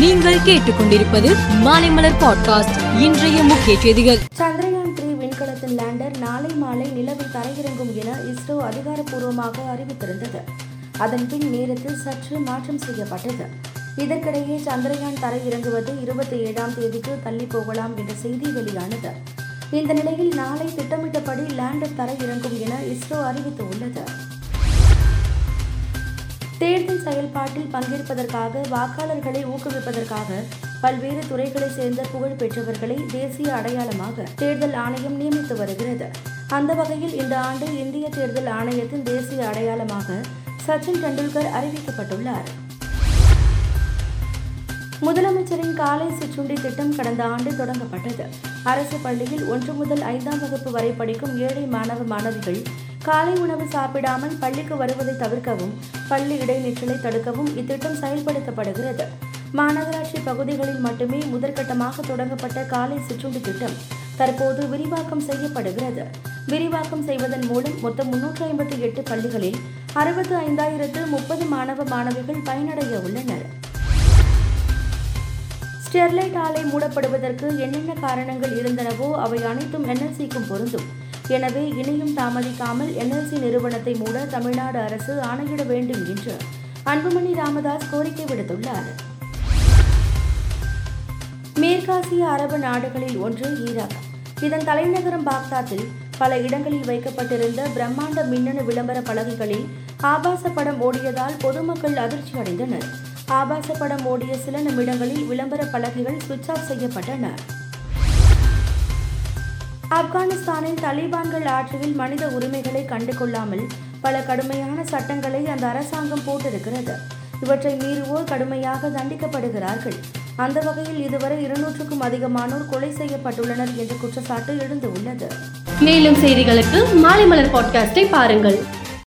நீங்கள் கேட்டுக்கொண்டிருப்பது மாலைமலர் பாட்காஸ்ட் இன்றைய முக்கிய செய்திகள். சந்திரயான் த்ரீ விண்கலத்தின் லேண்டர் நாளை மாலை நிலவில் தரையிறங்கும் என இஸ்ரோ அதிகாரப்பூர்வமாக அறிவித்திருந்தது. அதன் பின் நேரத்தில் சற்று மாற்றம் செய்யப்பட்டது. இதற்கிடையே சந்திரயான் தரையிறங்குவது இருபத்தி ஏழாம் தேதிக்கு தள்ளி போகலாம் என்ற செய்தி வெளியானது. இந்த நிலையில் நாளை திட்டமிட்டபடி லேண்டர் தரையிறங்கும் என இஸ்ரோ அறிவித்துள்ளது. தேர்தல் செயல்பாட்டில் பங்கேற்பதற்காக வாக்காளர்களை ஊக்குவிப்பதற்காக பல்வேறு துறைகளைச் சேர்ந்த புகழ் பெற்றவர்களை தேசிய அடையாளமாக தேர்தல் ஆணையம் நியமித்து வருகிறது. அந்த வகையில் இந்த ஆண்டு இந்திய தேர்தல் ஆணையத்தின் தேசிய அடையாளமாக சச்சின் டெண்டுல்கர் அறிவிக்கப்பட்டுள்ளார். முதலமைச்சரின் காலை சிற்றுண்டி திட்டம் கடந்த ஆண்டு தொடங்கப்பட்டது. அரசு பள்ளியில் ஒன்று முதல் ஐந்தாம் வகுப்பு வரை படிக்கும் ஏழை மாணவ மாணவிகள் காலை உணவு சாப்பிடாமல் பள்ளிக்கு வருவதை தவிர்க்கவும் பள்ளி இடைநிற்றலை தடுக்கவும் இத்திட்டம் செயல்படுத்தப்படுகிறது. மாநகராட்சி பகுதிகளில் மட்டுமே முதற்கட்டமாக தொடங்கப்பட்ட காலை சிற்றுண்டி திட்டம் தற்போது விரிவாக்கம் செய்யப்படுகிறது. விரிவாக்கம் செய்வதன் மூலம் மொத்தம் முன்னூற்றி ஐம்பத்தி எட்டு பள்ளிகளில் அறுபத்து ஐந்தாயிரத்து முப்பது மாணவ மாணவிகள் பயனடைய உள்ளனர். ஸ்டெர்லைட் ஆலை மூடப்படுவதற்கு என்னென்ன காரணங்கள் இருந்தனவோ அவை அனைத்தும் என்எல்சிக்கும் பொருந்தும். எனவே இனியும் தாமதிக்காமல் என்எல்சி நிறுவனத்தை மூட தமிழ்நாடு அரசு ஆணையிட வேண்டும் என்று அன்புமணி ராமதாஸ் கோரிக்கை விடுத்துள்ளார். மேற்காசிய அரபு நாடுகளில் ஒன்று ஈராக். இதன் தலைநகரம் பாக்தாத்தில் பல இடங்களில் வைக்கப்பட்டிருந்த பிரம்மாண்ட மின்னணு விளம்பர பலகைகளில் ஆபாச படம் ஓடியதால் பொதுமக்கள் அதிர்ச்சி அடைந்தனர். ஆபாச படம் ஓடிய சில நிமிடங்களில் விளம்பர பலகைகள் சுவிட்ச் ஆஃப் செய்யப்பட்டன. ஆப்கானிஸ்தானில் தலிபான்கள் ஆட்சியில் மனித உரிமைகளை கண்டு கொள்ளாமல் பல கடுமையான சட்டங்களை அந்த அரசாங்கம் போட்டிருக்கிறது. இவற்றை மீறுவோர் கடுமையாக தண்டிக்கப்படுகிறார்கள். அந்த வகையில் இதுவரை இருநூற்றுக்கும் அதிகமானோர் கொலை செய்யப்பட்டுள்ளனர் என்ற குற்றச்சாட்டு எழுந்துள்ளது. மேலும் செய்திகளுக்கு மாலை மலர் பாட்காஸ்டை பாருங்கள்.